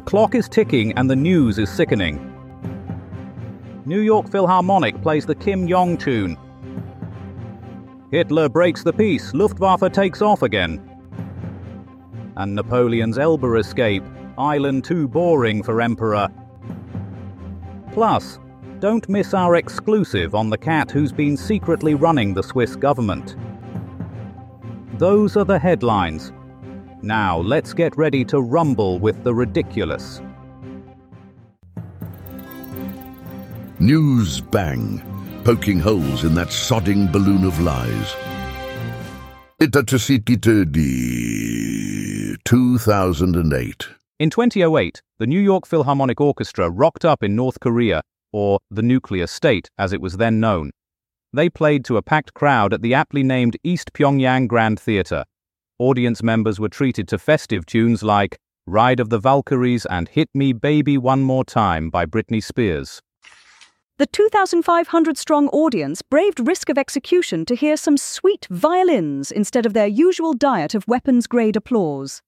The clock is ticking and the news is sickening. New York Philharmonic plays the Kim Jong tune. Hitler breaks the peace, Luftwaffe takes off again. And Napoleon's Elba escape, island too boring for Emperor. Plus, don't miss our exclusive on the cat who's been secretly running the Swiss government. Those are the headlines. Now let's get ready to rumble with the ridiculous. News bang, poking holes in that sodding balloon of lies. Itatasititudi, 2008. In 2008, the New York Philharmonic Orchestra rocked up in North Korea, or the nuclear state as it was then known. They played to a packed crowd at the aptly named East Pyongyang Grand Theater. Audience members were treated to festive tunes like Ride of the Valkyries and Hit Me Baby One More Time by Britney Spears. The 2,500 strong audience braved risk of execution to hear some sweet violins instead of their usual diet of weapons grade applause.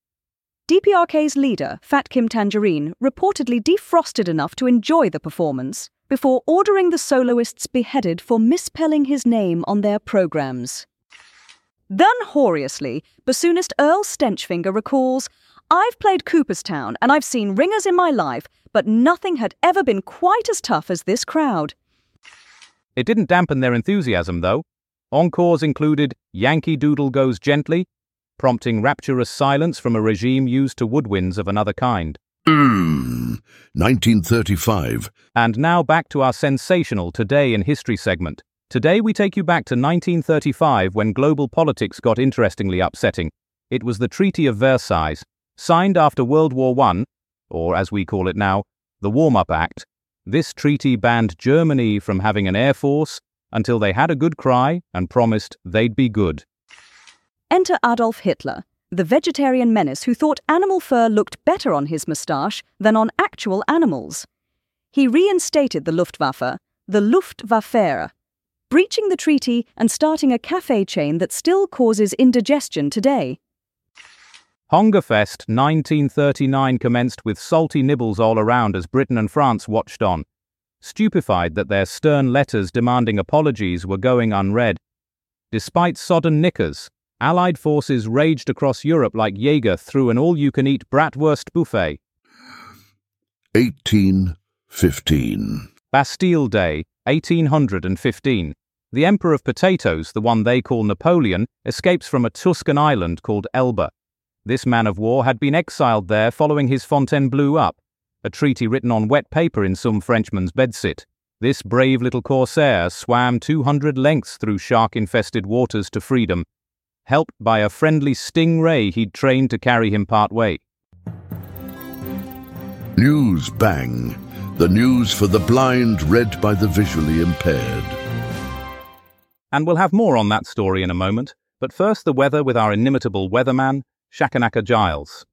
DPRK's leader, Fat Kim Tangerine, reportedly defrosted enough to enjoy the performance before ordering the soloists beheaded for misspelling his name on their programs. Then, horriously, bassoonist Earl Stenchfinger recalls I've played Cooperstown and I've seen ringers in my life, but nothing had ever been quite as tough as this crowd. It didn't dampen their enthusiasm, though. Encores included Yankee Doodle Goes Gently, prompting rapturous silence from a regime used to woodwinds of another kind. Mm, 1935. And now back to our sensational Today in History segment. Today we take you back to 1935 when global politics got interestingly upsetting. It was the Treaty of Versailles, signed after World War I, or as we call it now, the Warm Up Act. This treaty banned Germany from having an air force until they had a good cry and promised they'd be good. Enter Adolf Hitler, the vegetarian menace who thought animal fur looked better on his moustache than on actual animals. He reinstated the Luftwaffe, the Luftwaffe, breaching the treaty and starting a cafe chain that still causes indigestion today. Hungerfest 1939 commenced with salty nibbles all around as Britain and France watched on, stupefied that their stern letters demanding apologies were going unread. Despite sodden knickers, Allied forces raged across Europe like Jaeger through an all you can eat bratwurst buffet. 1815. Bastille Day, 1815. The Emperor of Potatoes, the one they call Napoleon, escapes from a Tuscan island called Elba. This man of war had been exiled there following his Fontainebleau up, a treaty written on wet paper in some Frenchman's bedsit. This brave little corsair swam 200 lengths through shark infested waters to freedom helped by a friendly stingray he'd trained to carry him part way. News Bang, the news for the blind read by the visually impaired. And we'll have more on that story in a moment, but first the weather with our inimitable weatherman, Shakanaka Giles.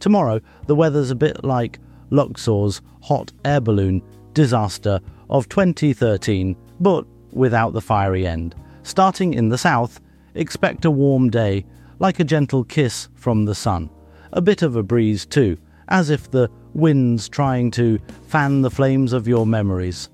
Tomorrow, the weather's a bit like Luxor's hot air balloon disaster of 2013, but without the fiery end. Starting in the south, expect a warm day, like a gentle kiss from the sun. A bit of a breeze, too, as if the wind's trying to fan the flames of your memories.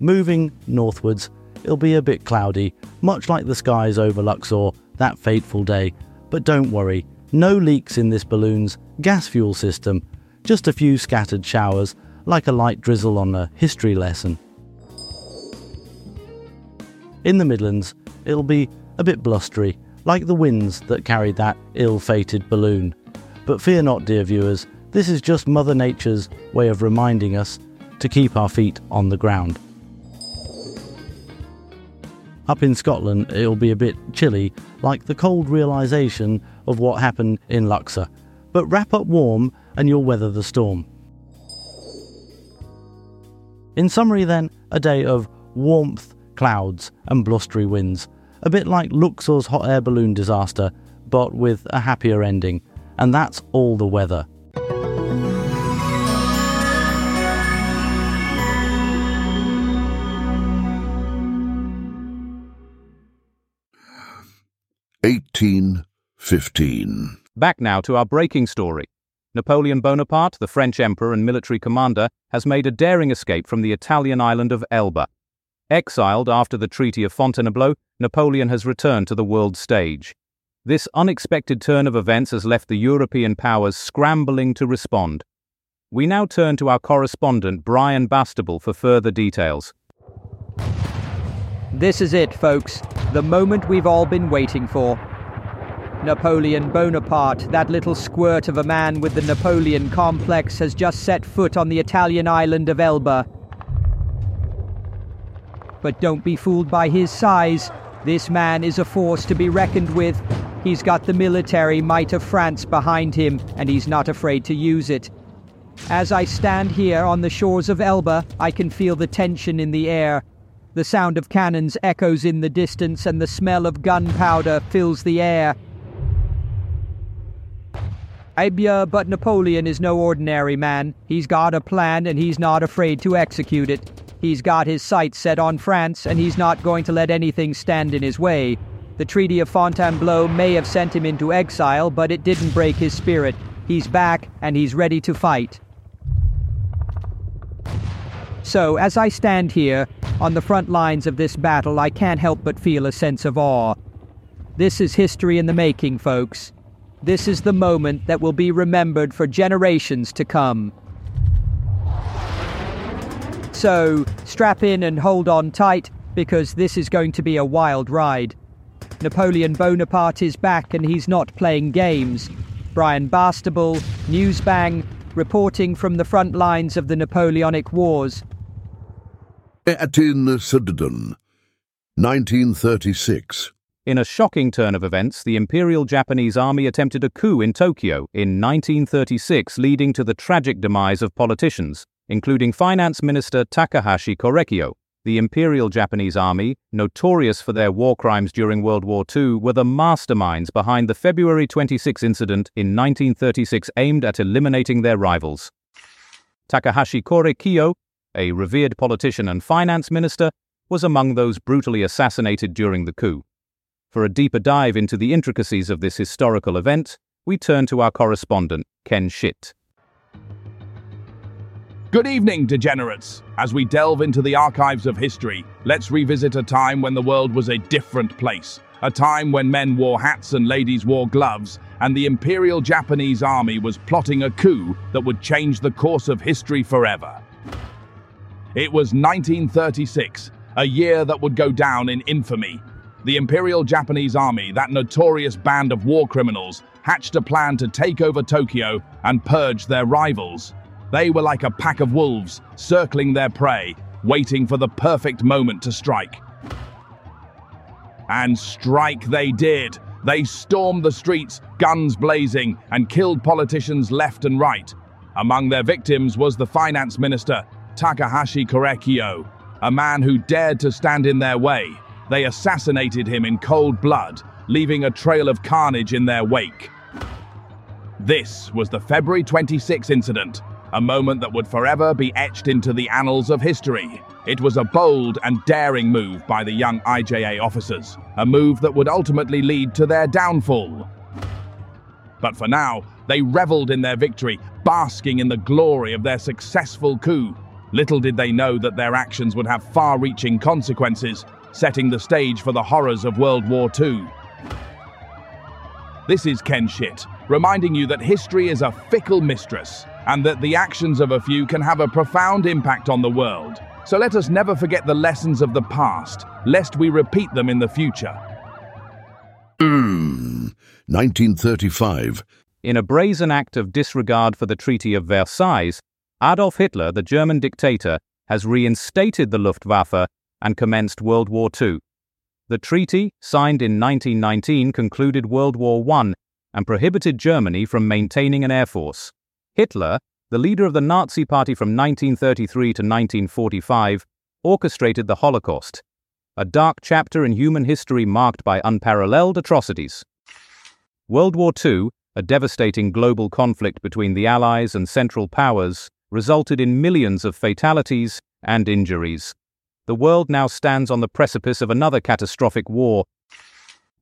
Moving northwards, it'll be a bit cloudy, much like the skies over Luxor that fateful day, but don't worry, no leaks in this balloon's gas fuel system, just a few scattered showers, like a light drizzle on a history lesson. In the Midlands, it'll be a bit blustery, like the winds that carried that ill fated balloon. But fear not, dear viewers, this is just Mother Nature's way of reminding us to keep our feet on the ground. Up in Scotland, it'll be a bit chilly, like the cold realization of what happened in Luxor. But wrap up warm and you'll weather the storm. In summary, then, a day of warmth, clouds, and blustery winds. A bit like Luxor's hot air balloon disaster, but with a happier ending. And that's all the weather. Eighteen fifteen. Back now to our breaking story. Napoleon Bonaparte, the French emperor and military commander, has made a daring escape from the Italian island of Elba, Exiled after the Treaty of Fontainebleau, Napoleon has returned to the world stage. This unexpected turn of events has left the European powers scrambling to respond. We now turn to our correspondent Brian Bastable for further details. This is it, folks. The moment we've all been waiting for. Napoleon Bonaparte, that little squirt of a man with the Napoleon complex, has just set foot on the Italian island of Elba. But don't be fooled by his size. This man is a force to be reckoned with. He's got the military might of France behind him, and he's not afraid to use it. As I stand here on the shores of Elba, I can feel the tension in the air. The sound of cannons echoes in the distance, and the smell of gunpowder fills the air. Eh Abia, but Napoleon is no ordinary man. He's got a plan, and he's not afraid to execute it. He's got his sights set on France, and he's not going to let anything stand in his way. The Treaty of Fontainebleau may have sent him into exile, but it didn't break his spirit. He's back, and he's ready to fight. So, as I stand here, on the front lines of this battle, I can't help but feel a sense of awe. This is history in the making, folks. This is the moment that will be remembered for generations to come. So, strap in and hold on tight, because this is going to be a wild ride. Napoleon Bonaparte is back and he's not playing games. Brian Bastable, Newsbang, reporting from the front lines of the Napoleonic Wars. Atin Sudden, 1936. In a shocking turn of events, the Imperial Japanese Army attempted a coup in Tokyo in 1936, leading to the tragic demise of politicians, including Finance Minister Takahashi Korekiyo. The Imperial Japanese Army, notorious for their war crimes during World War II, were the masterminds behind the February 26 incident in 1936 aimed at eliminating their rivals. Takahashi Korekiyo, a revered politician and finance minister, was among those brutally assassinated during the coup. For a deeper dive into the intricacies of this historical event, we turn to our correspondent, Ken Schitt. Good evening, degenerates. As we delve into the archives of history, let's revisit a time when the world was a different place. A time when men wore hats and ladies wore gloves, and the Imperial Japanese Army was plotting a coup that would change the course of history forever. It was 1936, a year that would go down in infamy the Imperial Japanese Army, that notorious band of war criminals, hatched a plan to take over Tokyo and purge their rivals. They were like a pack of wolves, circling their prey, waiting for the perfect moment to strike. And strike they did. They stormed the streets, guns blazing, and killed politicians left and right. Among their victims was the finance minister, Takahashi Korekiyo, a man who dared to stand in their way. They assassinated him in cold blood, leaving a trail of carnage in their wake. This was the February 26 incident, a moment that would forever be etched into the annals of history. It was a bold and daring move by the young IJA officers, a move that would ultimately lead to their downfall. But for now, they reveled in their victory, basking in the glory of their successful coup. Little did they know that their actions would have far reaching consequences, setting the stage for the horrors of World War II. This is Ken Schitt, reminding you that history is a fickle mistress and that the actions of a few can have a profound impact on the world. So let us never forget the lessons of the past, lest we repeat them in the future. Hmm. 1935. In a brazen act of disregard for the Treaty of Versailles, Adolf Hitler, the German dictator, has reinstated the Luftwaffe and commenced World War II. The treaty, signed in 1919, concluded World War I and prohibited Germany from maintaining an air force. Hitler, the leader of the Nazi Party from 1933 to 1945, orchestrated the Holocaust, a dark chapter in human history marked by unparalleled atrocities. World War II, a devastating global conflict between the Allies and Central Powers, resulted in millions of fatalities and injuries the world now stands on the precipice of another catastrophic war.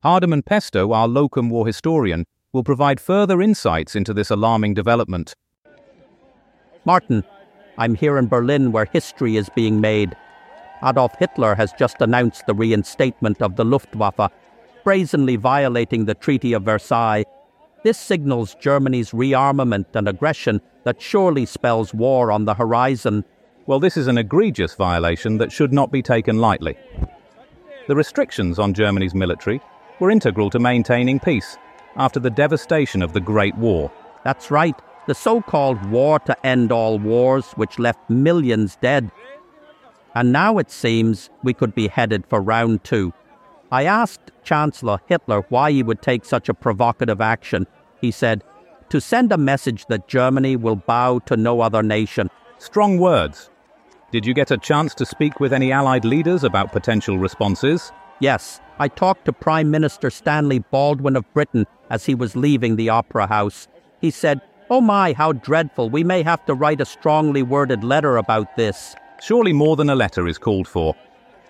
Hardeman Pesto, our locum war historian, will provide further insights into this alarming development. Martin, I'm here in Berlin where history is being made. Adolf Hitler has just announced the reinstatement of the Luftwaffe, brazenly violating the Treaty of Versailles. This signals Germany's rearmament and aggression that surely spells war on the horizon. Well, this is an egregious violation that should not be taken lightly. The restrictions on Germany's military were integral to maintaining peace after the devastation of the Great War. That's right, the so called war to end all wars, which left millions dead. And now it seems we could be headed for round two. I asked Chancellor Hitler why he would take such a provocative action. He said, to send a message that Germany will bow to no other nation. Strong words. Did you get a chance to speak with any Allied leaders about potential responses? Yes, I talked to Prime Minister Stanley Baldwin of Britain as he was leaving the Opera House. He said, Oh my, how dreadful. We may have to write a strongly worded letter about this. Surely more than a letter is called for.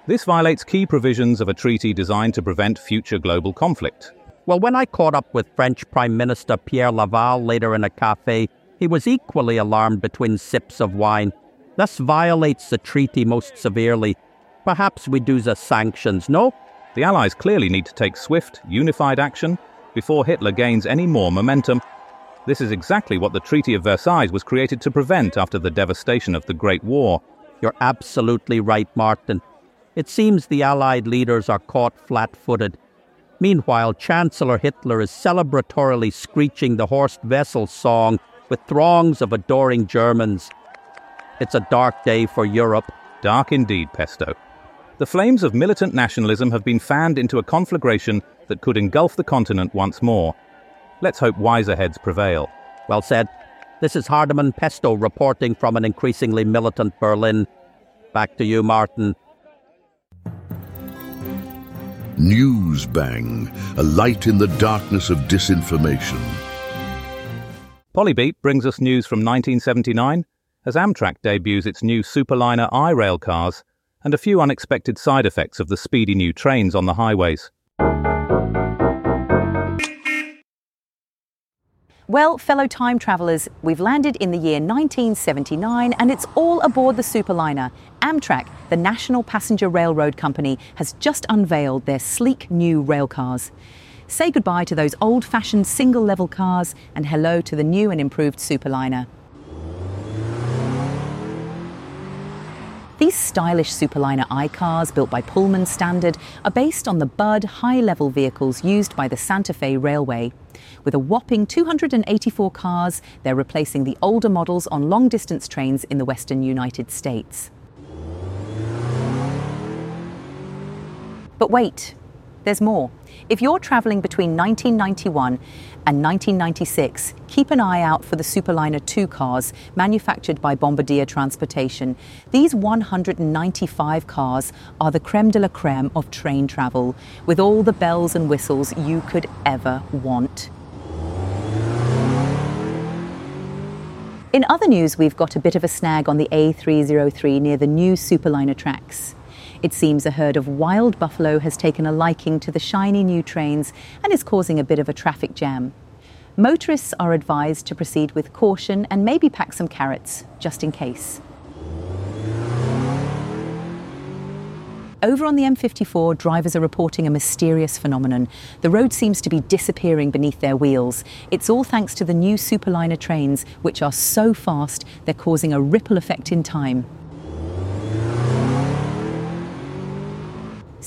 This violates key provisions of a treaty designed to prevent future global conflict. Well, when I caught up with French Prime Minister Pierre Laval later in a cafe, he was equally alarmed between sips of wine. This violates the treaty most severely. Perhaps we do the sanctions, no? The Allies clearly need to take swift, unified action before Hitler gains any more momentum. This is exactly what the Treaty of Versailles was created to prevent after the devastation of the Great War. You're absolutely right, Martin. It seems the Allied leaders are caught flat footed. Meanwhile, Chancellor Hitler is celebratorily screeching the Horst Wessel song with throngs of adoring Germans. It's a dark day for Europe. Dark indeed, Pesto. The flames of militant nationalism have been fanned into a conflagration that could engulf the continent once more. Let's hope wiser heads prevail. Well said. This is Hardeman Pesto reporting from an increasingly militant Berlin. Back to you, Martin. Newsbang, a light in the darkness of disinformation. Polybeat brings us news from 1979 as Amtrak debuts its new Superliner I-Rail cars and a few unexpected side effects of the speedy new trains on the highways. Well, fellow time travellers, we've landed in the year 1979 and it's all aboard the Superliner. Amtrak, the National Passenger Railroad Company, has just unveiled their sleek new railcars. Say goodbye to those old fashioned single level cars and hello to the new and improved Superliner. These stylish Superliner I cars, built by Pullman Standard, are based on the Budd high level vehicles used by the Santa Fe Railway. With a whopping 284 cars, they're replacing the older models on long distance trains in the western United States. But wait, there's more. If you're travelling between 1991 and 1996, keep an eye out for the Superliner 2 cars manufactured by Bombardier Transportation. These 195 cars are the creme de la creme of train travel, with all the bells and whistles you could ever want. In other news, we've got a bit of a snag on the A303 near the new Superliner tracks. It seems a herd of wild buffalo has taken a liking to the shiny new trains and is causing a bit of a traffic jam. Motorists are advised to proceed with caution and maybe pack some carrots, just in case. Over on the M54, drivers are reporting a mysterious phenomenon. The road seems to be disappearing beneath their wheels. It's all thanks to the new Superliner trains, which are so fast they're causing a ripple effect in time.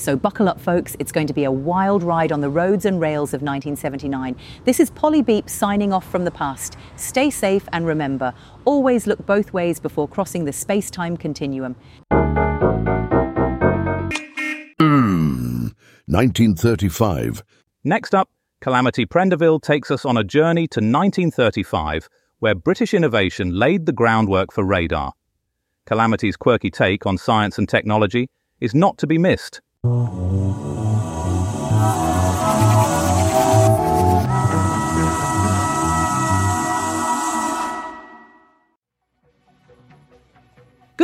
So buckle up, folks. It's going to be a wild ride on the roads and rails of 1979. This is Polly Beep signing off from the past. Stay safe and remember, always look both ways before crossing the space time continuum. Hmm, 1935. Next up, Calamity Prendeville takes us on a journey to 1935, where British innovation laid the groundwork for radar. Calamity's quirky take on science and technology is not to be missed. Good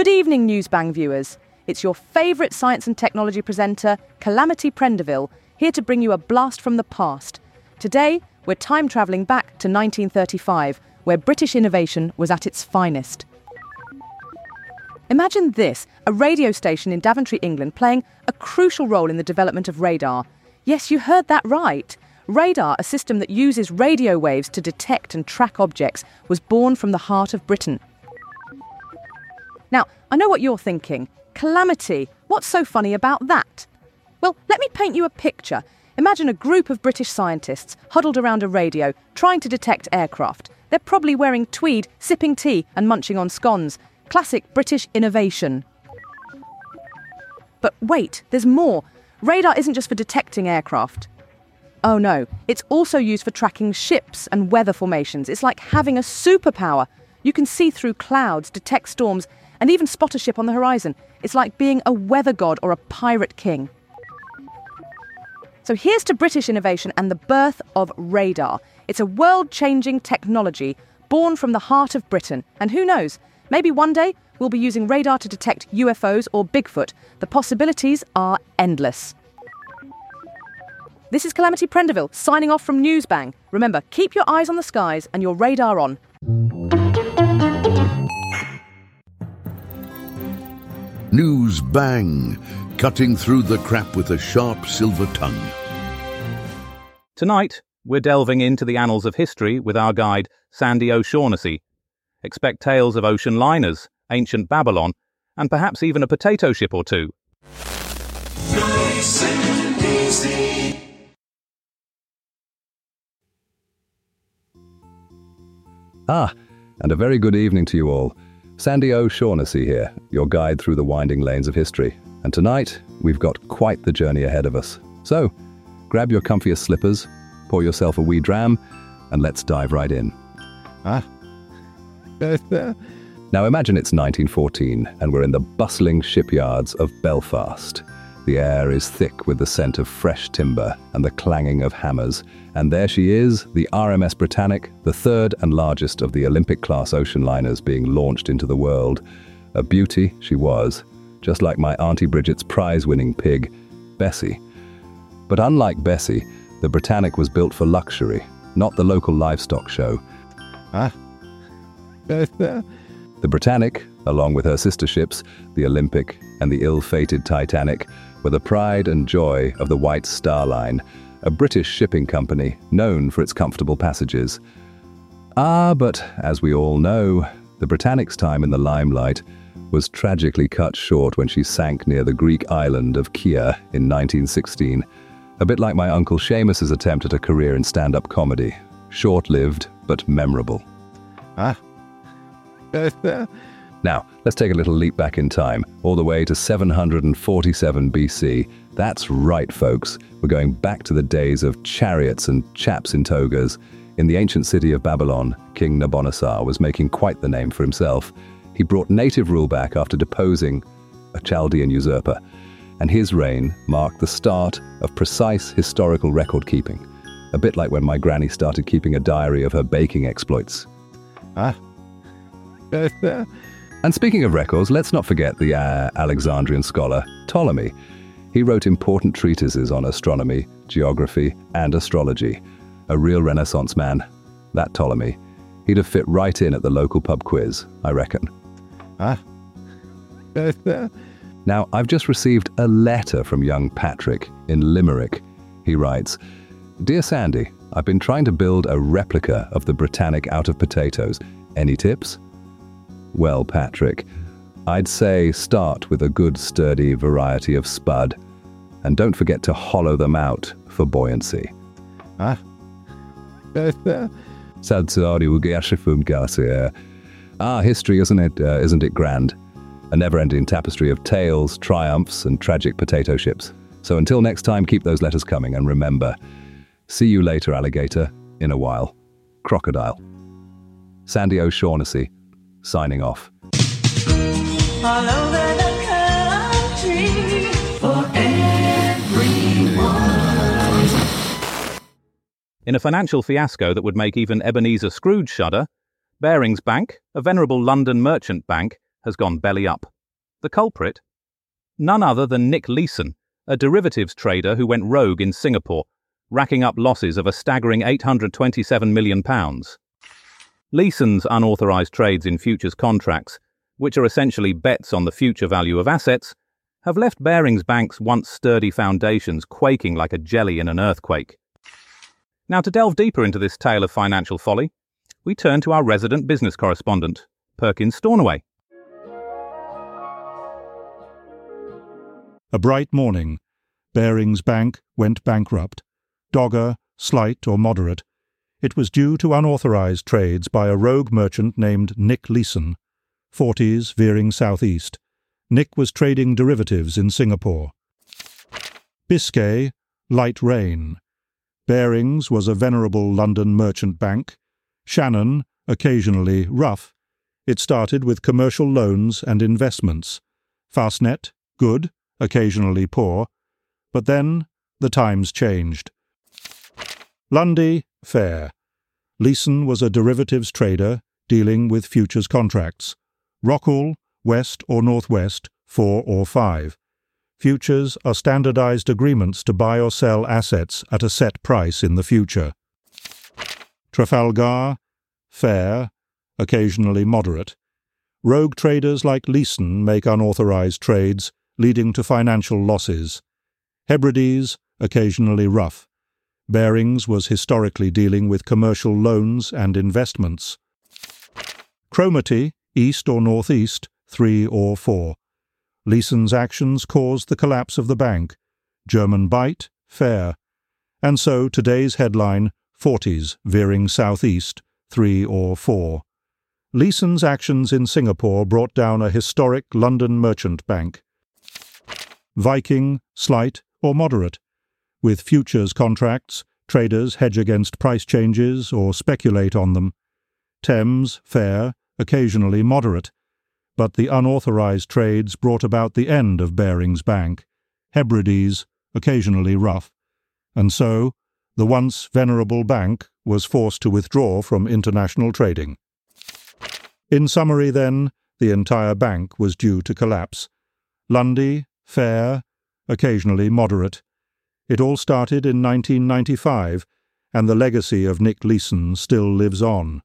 evening, Newsbang viewers. It's your favourite science and technology presenter, Calamity Prendeville, here to bring you a blast from the past. Today, we're time travelling back to 1935, where British innovation was at its finest. Imagine this a radio station in Daventry, England, playing a crucial role in the development of radar. Yes, you heard that right. Radar, a system that uses radio waves to detect and track objects, was born from the heart of Britain. Now, I know what you're thinking. Calamity. What's so funny about that? Well, let me paint you a picture. Imagine a group of British scientists huddled around a radio trying to detect aircraft. They're probably wearing tweed, sipping tea, and munching on scones. Classic British innovation. But wait, there's more. Radar isn't just for detecting aircraft. Oh no, it's also used for tracking ships and weather formations. It's like having a superpower. You can see through clouds, detect storms, and even spot a ship on the horizon. It's like being a weather god or a pirate king. So here's to British innovation and the birth of radar. It's a world changing technology born from the heart of Britain. And who knows, maybe one day we'll be using radar to detect UFOs or Bigfoot. The possibilities are endless. This is Calamity Prendeville signing off from Newsbang. Remember, keep your eyes on the skies and your radar on. News bang, cutting through the crap with a sharp silver tongue. Tonight, we're delving into the annals of history with our guide, Sandy O'Shaughnessy. Expect tales of ocean liners, ancient Babylon, and perhaps even a potato ship or two. Nice and easy. Ah, and a very good evening to you all. Sandy O'Shaughnessy here, your guide through the winding lanes of history. And tonight, we've got quite the journey ahead of us. So, grab your comfiest slippers, pour yourself a wee dram, and let's dive right in. Ah. Now imagine it's 1914 and we're in the bustling shipyards of Belfast. The air is thick with the scent of fresh timber and the clanging of hammers. And there she is, the RMS Britannic, the third and largest of the Olympic class ocean liners being launched into the world. A beauty she was, just like my Auntie Bridget's prize winning pig, Bessie. But unlike Bessie, the Britannic was built for luxury, not the local livestock show. Ah. The Britannic, along with her sister ships, the Olympic and the ill fated Titanic, were the pride and joy of the White Star Line, a British shipping company known for its comfortable passages. Ah, but as we all know, the Britannic's time in the limelight was tragically cut short when she sank near the Greek island of Kea in 1916. A bit like my uncle Seamus's attempt at a career in stand up comedy. Short lived, but memorable. Ah. Now, let's take a little leap back in time, all the way to 747 BC. That's right, folks. We're going back to the days of chariots and chaps in togas. In the ancient city of Babylon, King Nabonassar was making quite the name for himself. He brought native rule back after deposing a Chaldean usurper, and his reign marked the start of precise historical record keeping, a bit like when my granny started keeping a diary of her baking exploits. Ah. And speaking of records, let's not forget the uh, Alexandrian scholar Ptolemy. He wrote important treatises on astronomy, geography, and astrology. A real Renaissance man, that Ptolemy. He'd have fit right in at the local pub quiz, I reckon. Ah. Now, I've just received a letter from young Patrick in Limerick. He writes Dear Sandy, I've been trying to build a replica of the Britannic out of potatoes. Any tips? Well, Patrick, I'd say start with a good sturdy variety of spud, and don't forget to hollow them out for buoyancy. Ah. Ah, history, isn't it? Uh, isn't it grand? A never-ending tapestry of tales, triumphs, and tragic potato ships. So until next time, keep those letters coming, and remember, see you later, alligator. In a while, crocodile. Sandy O'Shaughnessy, signing off. All over the country for. In a financial fiasco that would make even Ebenezer Scrooge shudder, Barings Bank, a venerable London merchant bank, has gone belly up. The culprit? None other than Nick Leeson, a derivatives trader who went rogue in Singapore, racking up losses of a staggering £827 million. Leeson's unauthorized trades in futures contracts, which are essentially bets on the future value of assets, have left Barings Bank's once sturdy foundations quaking like a jelly in an earthquake. Now, to delve deeper into this tale of financial folly, we turn to our resident business correspondent, Perkins Stornaway. A bright morning, Barings Bank went bankrupt. Dogger, slight or moderate, it was due to unauthorized trades by a rogue merchant named Nick Leeson, Forties veering southeast. Nick was trading derivatives in Singapore. Biscay, light rain. Barings was a venerable London merchant bank. Shannon, occasionally rough. It started with commercial loans and investments. Fastnet, good, occasionally poor. But then the times changed. Lundy, fair. Leeson was a derivatives trader dealing with futures contracts. Rockall, west or northwest, 4 or 5. Futures are standardized agreements to buy or sell assets at a set price in the future. Trafalgar, fair, occasionally moderate. Rogue traders like Leeson make unauthorized trades, leading to financial losses. Hebrides, occasionally rough. Barings was historically dealing with commercial loans and investments. Cromarty, east or northeast, 3 or 4. Leeson's actions caused the collapse of the bank. German Bight, fair. And so today's headline Forties veering southeast, 3 or 4. Leeson's actions in Singapore brought down a historic London merchant bank. Viking, slight or moderate. With futures contracts, traders hedge against price changes or speculate on them. Thames, fair, occasionally moderate. But the unauthorized trades brought about the end of Barings Bank. Hebrides, occasionally rough. And so, the once venerable bank was forced to withdraw from international trading. In summary, then, the entire bank was due to collapse. Lundy, fair, occasionally moderate. It all started in 1995, and the legacy of Nick Leeson still lives on.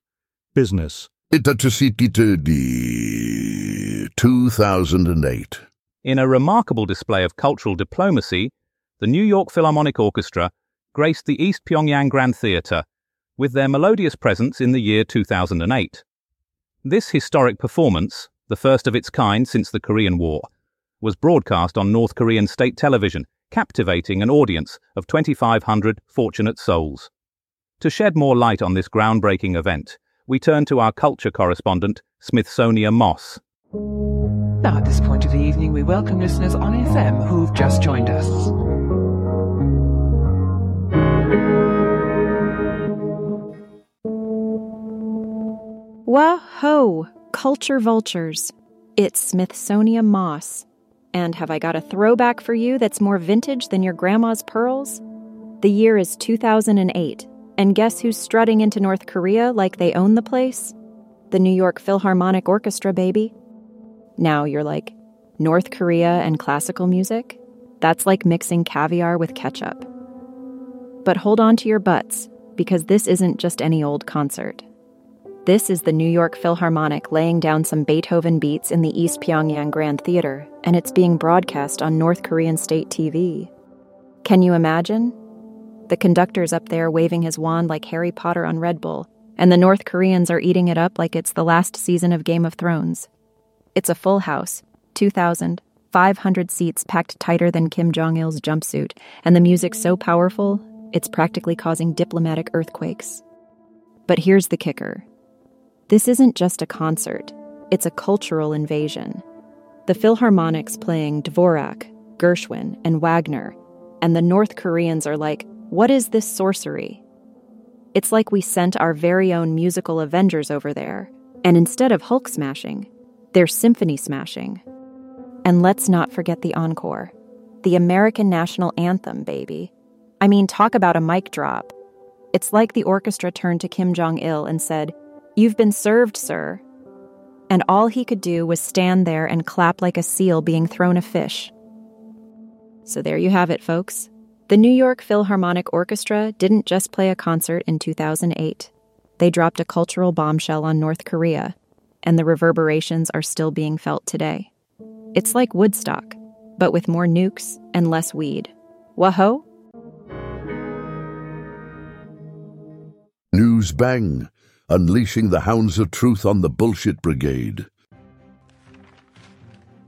Business. Itatusipitudi 2008. In a remarkable display of cultural diplomacy, the New York Philharmonic Orchestra graced the East Pyongyang Grand Theatre with their melodious presence in the year 2008. This historic performance, the first of its kind since the Korean War, was broadcast on North Korean state television, captivating an audience of 2,500 fortunate souls. To shed more light on this groundbreaking event, we turn to our culture correspondent, Smithsonia Moss. Now, at this point of the evening, we welcome listeners on FM who've just joined us. Whoa, culture vultures. It's Smithsonia Moss. And have I got a throwback for you that's more vintage than your grandma's pearls? The year is 2008, and guess who's strutting into North Korea like they own the place? The New York Philharmonic Orchestra, baby. Now you're like, North Korea and classical music? That's like mixing caviar with ketchup. But hold on to your butts, because this isn't just any old concert. This is the New York Philharmonic laying down some Beethoven beats in the East Pyongyang Grand Theater, and it's being broadcast on North Korean state TV. Can you imagine? The conductor's up there waving his wand like Harry Potter on Red Bull, and the North Koreans are eating it up like it's the last season of Game of Thrones. It's a full house, 2,000, 500 seats packed tighter than Kim Jong il's jumpsuit, and the music's so powerful, it's practically causing diplomatic earthquakes. But here's the kicker this isn't just a concert, it's a cultural invasion. The Philharmonic's playing Dvorak, Gershwin, and Wagner, and the North Koreans are like, what is this sorcery? It's like we sent our very own musical Avengers over there, and instead of Hulk smashing, they're symphony smashing. And let's not forget the encore the American national anthem, baby. I mean, talk about a mic drop. It's like the orchestra turned to Kim Jong il and said, You've been served, sir. And all he could do was stand there and clap like a seal being thrown a fish. So there you have it, folks. The New York Philharmonic Orchestra didn't just play a concert in 2008. They dropped a cultural bombshell on North Korea, and the reverberations are still being felt today. It's like Woodstock, but with more nukes and less weed. Whoa! News Bang, unleashing the hounds of truth on the bullshit brigade.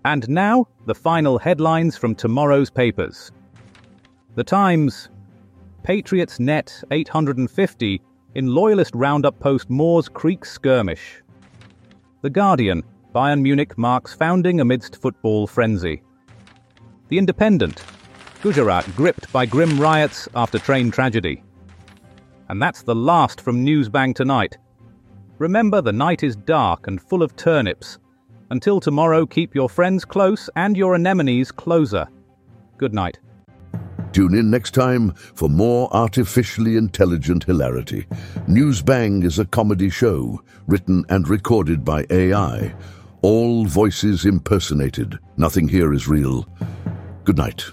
And now, the final headlines from tomorrow's papers. The Times Patriots net 850 in Loyalist Roundup post Moores Creek skirmish. The Guardian Bayern Munich marks founding amidst football frenzy. The Independent Gujarat gripped by grim riots after train tragedy. And that's the last from Newsbang tonight. Remember, the night is dark and full of turnips. Until tomorrow, keep your friends close and your anemones closer. Good night. Tune in next time for more artificially intelligent hilarity. News Bang is a comedy show written and recorded by AI. All voices impersonated. Nothing here is real. Good night.